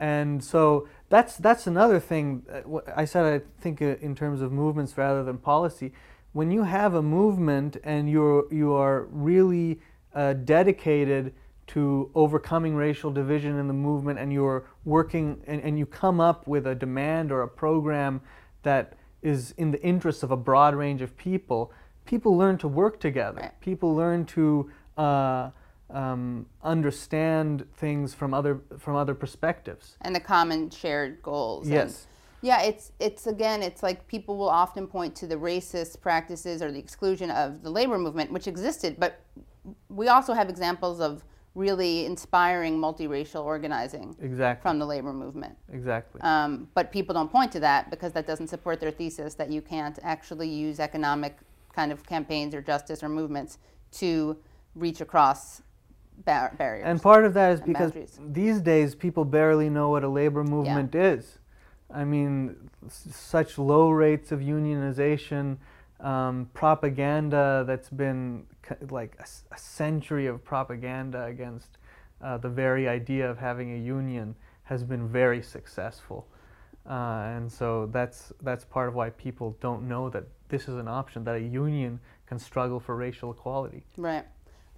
And so that's that's another thing. uh, I said I think uh, in terms of movements rather than policy. When you have a movement and you're you are really uh, dedicated to overcoming racial division in the movement, and you're working and, and you come up with a demand or a program that is in the interest of a broad range of people, people learn to work together. Right. People learn to uh, um, understand things from other from other perspectives. and the common shared goals. And, Yes. yeah, it's it's again, it's like people will often point to the racist practices or the exclusion of the labor movement, which existed, but we also have examples of really inspiring multiracial organizing Exactly. from the labor movement. exactly. Um, but people don't point to that because that doesn't support their thesis that you can't actually use economic kind of campaigns or justice or movements to reach across bar- barriers. And part of that is because boundaries. these days people barely know what a labor movement is. I mean, s- such low rates of unionization, um, propaganda that's been like a century of propaganda against uh, the very idea of having a union has been very successful. Uh, and so that's that's part of why people don't know that this is an option that a union can struggle for racial equality. Right.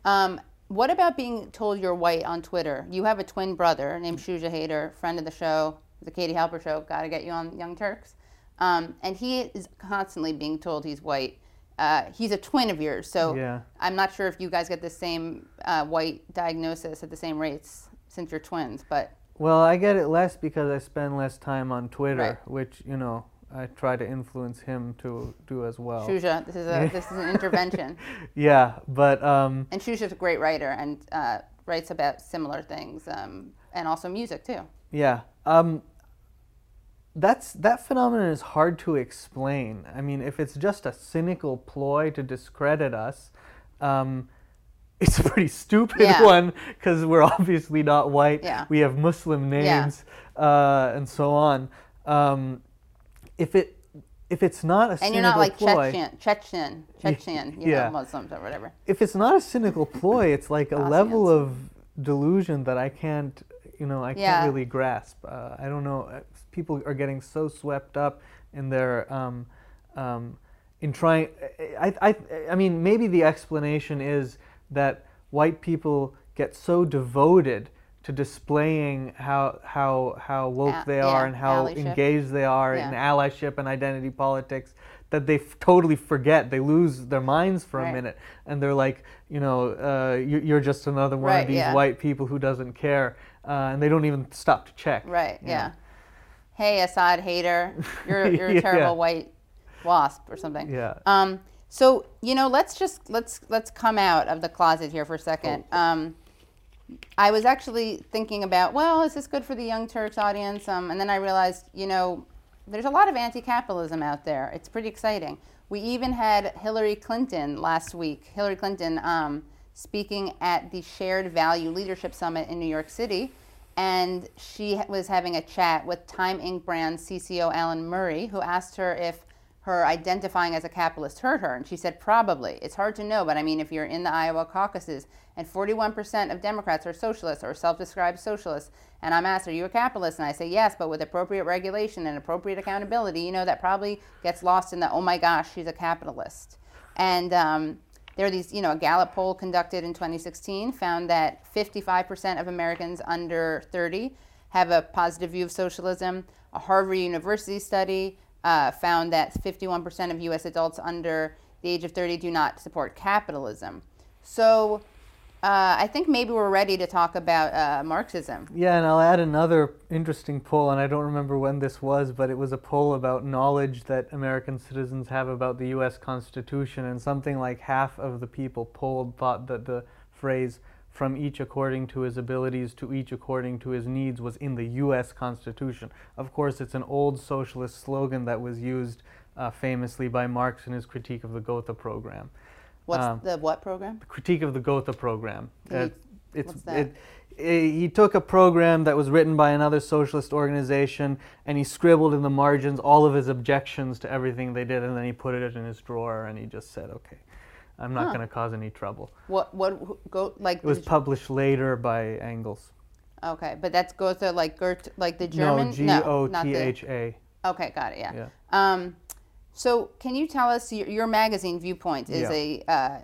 Um, what about being told you're white on Twitter? You have a twin brother named Shuja Haider, friend of the show, the Katie Halper show. Got to get you on Young Turks. Um, and he is constantly being told he's white. Uh, he's a twin of yours, so Yeah. I'm not sure if you guys get the same uh, white diagnosis at the same rates since you're twins, but Well, I get it less because I spend less time on Twitter, Right. which you know I try to influence him to do as well. Shuja, this is a <laughs> this is an intervention. Yeah, but um, And Shuja's a great writer and uh, writes about similar things um, and also music too. yeah, um, that's that phenomenon is hard to explain. I mean, if it's just a cynical ploy to discredit us. Um, <laughs> it's a pretty stupid Yeah. one because we're obviously not white. Yeah. We have Muslim Yeah. names uh, and so on. Um, if it if it's not a And cynical you're not like ploy, Chechen, Chechen, Chechen, you Yeah. know, Muslims or whatever. if it's not a cynical ploy, it's like a level of delusion that I can't, you know, I Yeah. can't really grasp. Uh, I don't know. People are getting so swept up in their, um, um, in trying. I, I, I mean, maybe the explanation is that white people get so devoted to displaying how how how woke they are yeah, and how allyship. engaged they are in allyship and identity politics that they f- totally forget. They lose their minds for a minute, and they're like, you know, uh, you, you're just another one Right, of these yeah. white people who doesn't care, uh, and they don't even stop to check. Right, yeah. know. "Hey, Asad Haider, you're <laughs> you're a Yeah. terrible white wasp or something." Yeah. Um, so you know, let's just let's let's come out of the closet here for a second. Um, I was actually thinking about, well, is this good for the Young Turks audience? Um, and then I realized, you know, there's a lot of anti-capitalism out there. It's pretty exciting. We even had Hillary Clinton last week. Hillary Clinton um, speaking at the Shared Value Leadership Summit in New York City, and she was having a chat with Time Inc. brand CCO Alan Murray, who asked her if her identifying as a capitalist hurt her. And she said, probably. It's hard to know, but I mean, if you're in the Iowa caucuses and 41% of Democrats are socialists or self described socialists, and I'm asked, are you a capitalist? And I say, yes, but with appropriate regulation and appropriate accountability, you know, that probably gets lost in the, oh my gosh, she's a capitalist. And um, there are these, you know, a Gallup poll conducted in 2016 found that 55% of Americans under 30 have a positive view of socialism. A Harvard University study uh, found that 51% of US adults under the age of 30 do not support capitalism. So uh, I think maybe we're ready to talk about uh, Marxism. Yeah, and I'll add another interesting poll, and I don't remember when this was, but it was a poll about knowledge that American citizens have about the U.S. Constitution, and something like half of the people polled thought that the phrase "from each according to his abilities to each according to his needs" was in the U.S. Constitution. Of course, it's an old socialist slogan that was used uh, famously by Marx in his critique of the Gotha program. What's Um, the what program? critique of the Gotha program. You- what's that? It, i- he took a program that was written by another socialist organization and he scribbled in the margins all of his objections to everything they did and then he put it in his drawer and he just said, "Okay, I'm not Huh. going to cause any trouble." What what go like? It was the- published later by Engels. okay, but that's Gotha like Gert like the German. No, O not the- H A. Okay, got it. Yeah. Yeah. Um, so can you tell us your, your magazine Viewpoint is Yeah. a uh,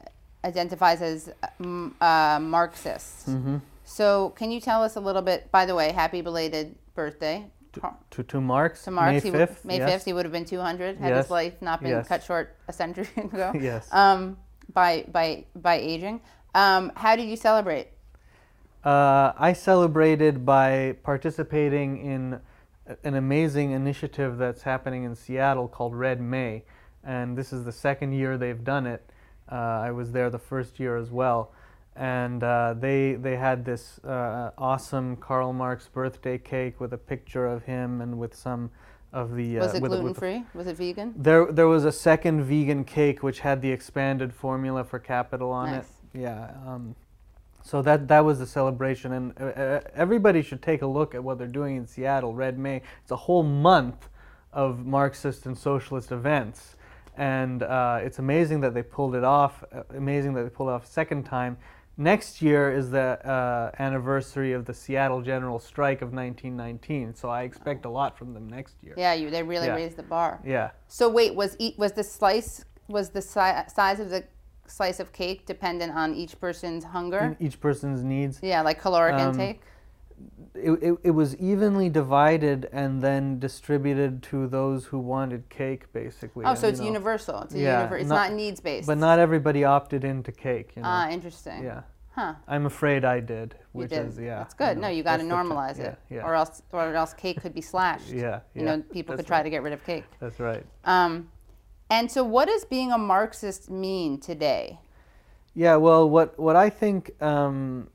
identifies as uh, uh, Marxist. Mm-hmm. So can you tell us a little bit? By the way, happy belated birthday Car- To, to Marx, to Marx. May 5th. May yes. fifth. He would have been two hundred had Yes. his life not been Yes. cut short a century <laughs> ago. <laughs> Yes. Um, by by by aging. Um, how did you celebrate? Uh, I celebrated by participating in an amazing initiative that's happening in Seattle called Red May, and this is the second year they've done it. Uh, I was there the first year as well, and uh, they they had this uh, awesome Karl Marx birthday cake with a picture of him and with some of the Was uh, it gluten free? Was it vegan? there, there was a second vegan cake which had the expanded formula for capital on Nice. it. Yeah. Um, so that that was the celebration, and uh, uh, everybody should take a look at what they're doing in Seattle. Red May. It's a whole month of Marxist and socialist events, and uh, it's amazing that they pulled it off. Uh, amazing that they pulled it off a second time. Next year is the uh, anniversary of the Seattle General Strike of 1919, so I expect a lot from them next year. Yeah, you. They really Yeah. raised the bar. Yeah. So wait, was was the slice was the si- size of the slice of cake dependent on each person's hunger? Each person's needs. Yeah, like caloric Um, intake. it, it, it was evenly divided and then distributed to those who wanted cake, basically. Oh, and, so it's know, universal. It's a yeah, univer- It's not- not, needs based. But not everybody opted into cake. You know? ah, interesting. yeah, Huh. I'm afraid I did. You Which did. is yeah. That's good. no, know, you got to normalize yeah, it, Yeah, or else, or else cake could be slashed. <laughs> yeah, You know, people That's could try right. to get rid of cake. That's right. Um, and so, what does being a Marxist mean today? Yeah, well, what what I think um,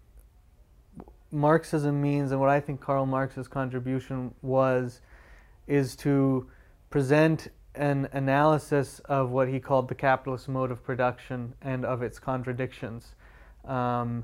Marxism means, and what I think Karl Marx's contribution was, is to present an analysis of what he called the capitalist mode of production and of its contradictions. Um,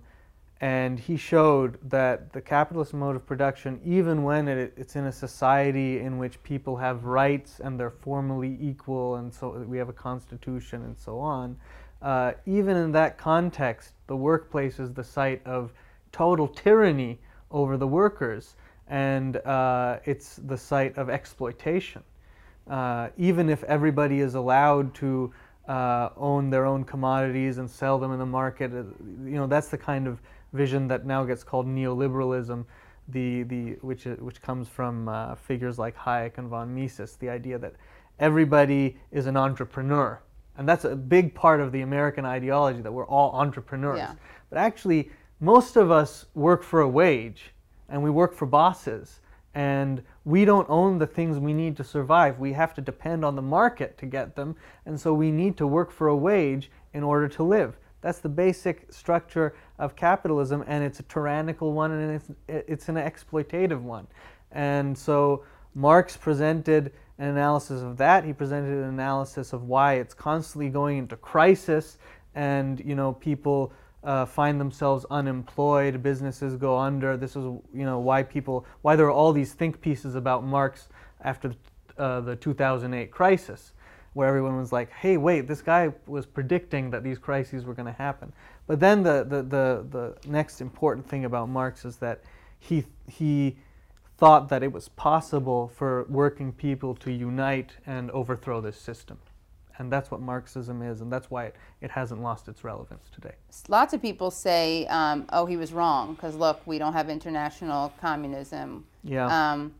and he showed that the capitalist mode of production, even when it, it's in a society in which people have rights and they're formally equal, and so we have a constitution and so on, uh, even in that context, the workplace is the site of total tyranny over the workers, and uh, it's the site of exploitation. Uh, even if everybody is allowed to uh, own their own commodities and sell them in the market, uh, you know that's the kind of vision that now gets called neoliberalism, the, the, which, which comes from uh, figures like Hayek and von Mises, the idea that everybody is an entrepreneur. And that's a big part of the American ideology that we're all entrepreneurs. Yeah. But actually, most of us work for a wage and we work for bosses. and we don't own the things we need to survive. We have to depend on the market to get them, and so we need to work for a wage in order to live. That's the basic structure of capitalism, and it's a tyrannical one, and it's, it's an exploitative one. And so Marx presented an analysis of that. He presented an analysis of why it's constantly going into crisis, and you know people uh, find themselves unemployed, businesses go under. This is you know why people why there are all these think pieces about Marx after uh, the 2008 crisis, where everyone was like, "Hey, wait, this guy was predicting that these crises were going to happen." But then the, the the the next important thing about Marx is that he he thought that it was possible for working people to unite and overthrow this system. And that's what Marxism is, and that's why it, it hasn't lost its relevance today. Lots of people say, um, oh, he was wrong, because look, we don't have international communism. Yeah. Um,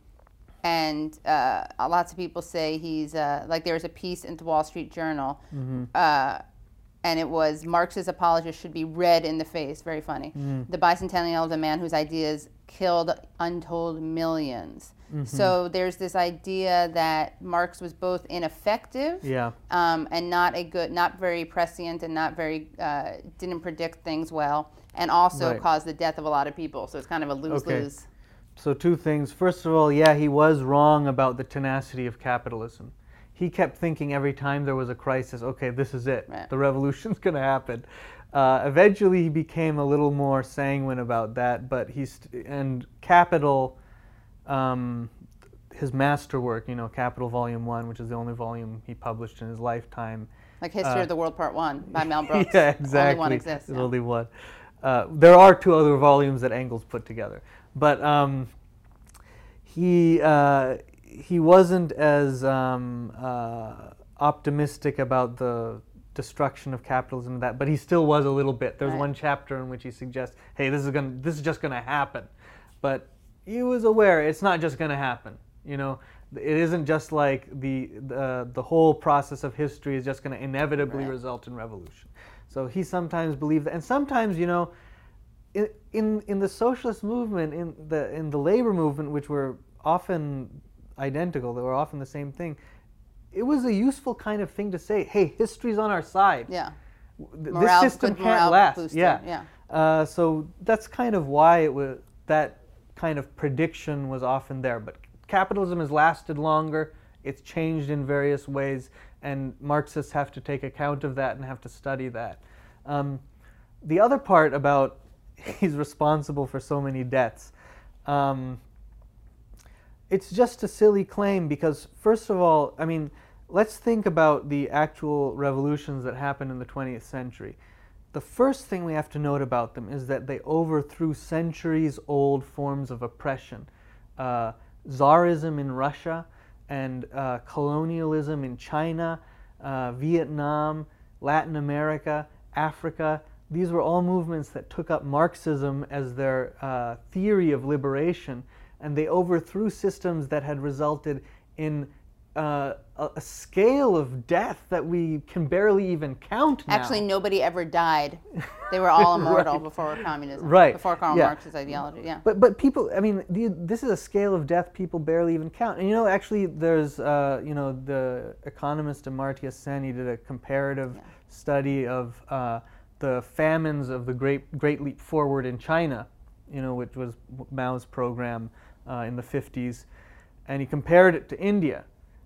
and uh, lots of people say he's, uh, like, there was a piece in the Wall Street Journal, uh, and it was Marx's apologist should be red in the face. Very funny. The bicentennial of the man whose ideas killed untold 1000000s So there's this idea that Marx was both ineffective Yeah. um, and not a good, not very prescient, and not very uh, didn't predict things well, and also Right. caused the death of a lot of people. So it's kind of a lose Okay. So, two things. First of all, yeah, he was wrong about the tenacity of capitalism. He kept thinking every time there was a crisis, okay, this is it. Right. The revolution's <laughs> going to happen. Uh, eventually, he became a little more sanguine about that, but he's, and Capital, um, his masterwork, you know, Capital Volume 1, which is the only volume he published in his lifetime, Like History of the World Part One by Mel <laughs> Brooks. Uh, yeah, exactly. Only one exists. Yeah. only one. Uh, there are two other volumes that Engels put together, but um, he uh, he wasn't as um, uh, optimistic about the destruction of capitalism and that, but he still was a little bit. There's Right. one chapter in which he suggests, "Hey, this is gonna this is just gonna happen," but he was aware it's not just gonna happen. You know, it isn't just like the the, the whole process of history is just going to inevitably Right. result in revolution. So he sometimes believed that, and sometimes, you know, in, in in the socialist movement, in the in the labor movement, which were often identical, they were often the same thing. It was a useful kind of thing to say. Hey, history's on our side. Yeah. Morale- this system can't last. booster, Yeah. yeah. Uh, so that's kind of why it was that kind of prediction was often there. But capitalism has lasted longer. It's changed in various ways, and Marxists have to take account of that and have to study that. Um, the other part about <laughs> he's responsible for so many deaths. Um, it's just a silly claim because, first of all, I mean, let's think about the actual revolutions that happened in the 20th century. The first thing we have to note about them is that they overthrew centuries old forms of oppression. Uh, Tsarism in Russia and uh, colonialism in China, uh, Vietnam, Latin America, Africa. These were all movements that took up Marxism as their uh, theory of liberation, and they overthrew systems that had resulted in uh, a, scale of death that we can barely even count now. Actually, nobody ever died. They were all <laughs> immortal before communism. Right, Before Karl yeah. Marx's ideology. Yeah. But but people, I mean, the, this is a scale of death people barely even count. And you know, actually, there's uh, you know the economist Amartya Sen. He did a comparative study of uh, the famines of the Great Great Leap Forward in China, you know, which was Mao's program uh, in the 50s, and he compared it to India,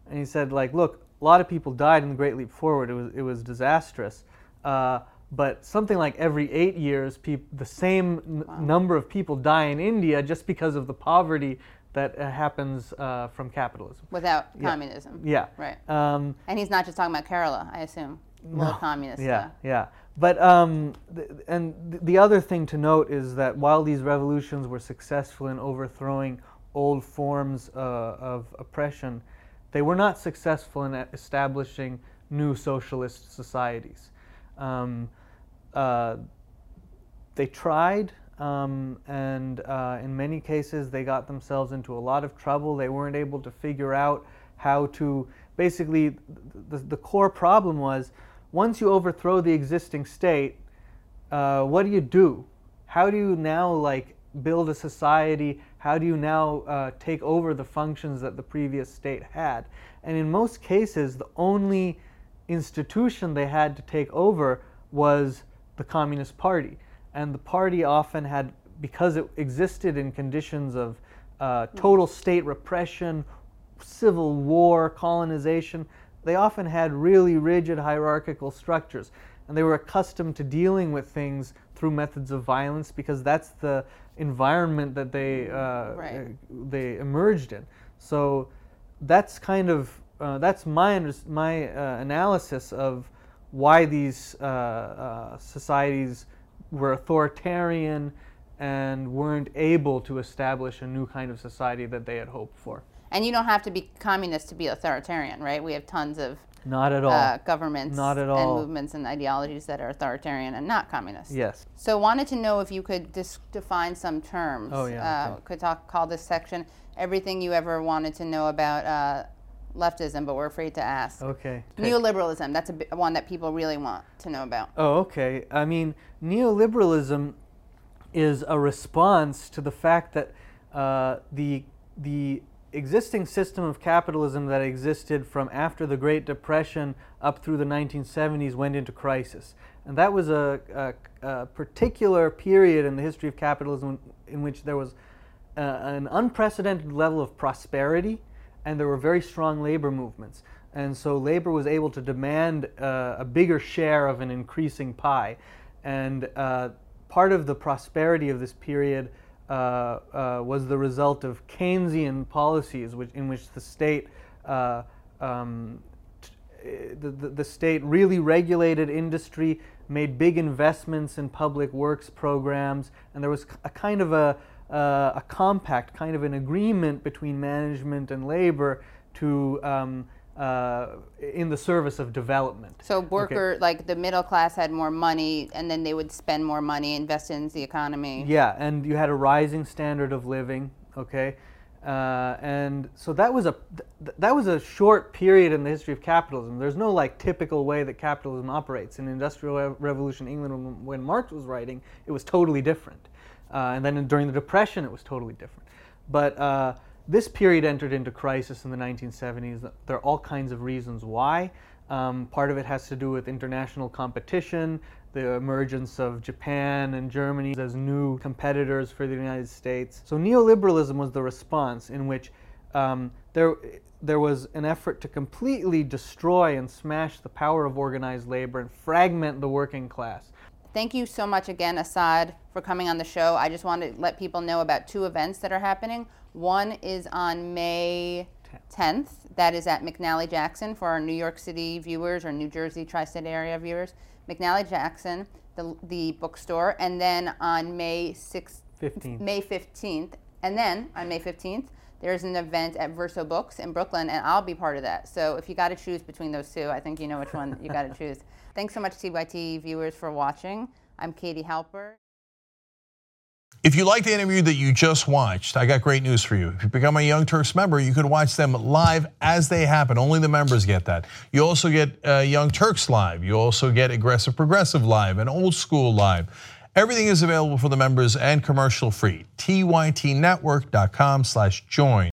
and he said like, look, a lot of people died in the Great Leap Forward. It was it was disastrous. Uh, but something like every eight years, peop- the same n- number of people die in India just because of the poverty that uh, happens uh, from capitalism. Without Yeah. communism. Yeah. Right. Um, And he's not just talking about Kerala, I assume. World communist. yeah, yeah. But um, th- and th- the other thing to note is that while these revolutions were successful in overthrowing old forms uh, of oppression, they were not successful in establishing new socialist societies. Um, uh, they tried, um, and uh, in many cases, they got themselves into a lot of trouble. They weren't able to figure out how to. Basically, the, the core problem was once you overthrow the existing state, uh, what do you do? How do you now like build a society? How do you now uh, take over the functions that the previous state had? And in most cases, the only institution they had to take over was the Communist Party. And the party often had, because it existed in conditions of uh, total state repression, civil war, colonization, they often had really rigid hierarchical structures. And they were accustomed to dealing with things through methods of violence because that's the environment that they, uh, Right. they emerged in. So that's kind of uh, that's my under- my uh, analysis of why these uh, uh, societies were authoritarian and weren't able to establish a new kind of society that they had hoped for. And you don't have to be communist to be authoritarian, right? We have tons of Not at all. uh, governments Not at and all. movements and ideologies that are authoritarian and not communist. yes. So wanted to know if you could dis- define some terms. Oh, yeah, Uh, okay. Could talk call this section everything you ever wanted to know about uh, leftism, but we're afraid to ask. Okay. Neoliberalism. That's a one that people really want to know about. Oh, okay. I mean, neoliberalism is a response to the fact that uh, the the existing system of capitalism that existed from after the Great Depression up through the 1970s went into crisis, and that was a, a, a particular period in the history of capitalism in which there was uh, an unprecedented level of prosperity, and there were very strong labor movements. And so labor was able to demand uh, a bigger share of an increasing pie. And uh, part of the prosperity of this period was the result of Keynesian policies, which, in which the state uh, um, the, the, the state really regulated industry, made big investments in public works programs, and there was a kind of a, uh, a compact, kind of an agreement between management and labor to um, uh, in the service of development. So worker, like the middle class, had more money, and then they would spend more money, invest in the economy. Yeah, and you had a rising standard of living. Okay, uh, and so that was a th- that was a short period in the history of capitalism. There's no like typical way that capitalism operates. In Industrial Re- Revolution England, when, when Marx was writing, it was totally different. Uh, and then in- during the Depression, it was totally different. But uh, this period entered into crisis in the 1970s. There are all kinds of reasons why. Um, part of it has to do with international competition, the emergence of Japan and Germany as new competitors for the United States. So neoliberalism was the response in which um, there, there was an effort to completely destroy and smash the power of organized labor and fragment the working class. Thank you so much again, Asad, for coming on the show. I just want to let people know about two events that are happening. One is on May 10th. That is at McNally Jackson for our New York City viewers or New Jersey tri state area viewers. McNally Jackson, the, the bookstore. And then on May 6th, 15th. May 15th. And then on May 15th, there's an event at Verso Books in Brooklyn, and I'll be part of that. So if you got to choose between those two, I think you know which one you got to <laughs> choose. Thanks so much, TYT viewers, for watching. I'm Katie Halper. If you like the interview that you just watched, I got great news for you. If you become a Young Turks member, you can watch them live as they happen. Only the members get that. You also get uh, Young Turks live. You also get Aggressive Progressive live and Old School live. Everything is available for the members and commercial free. TYTnetwork.com slash join.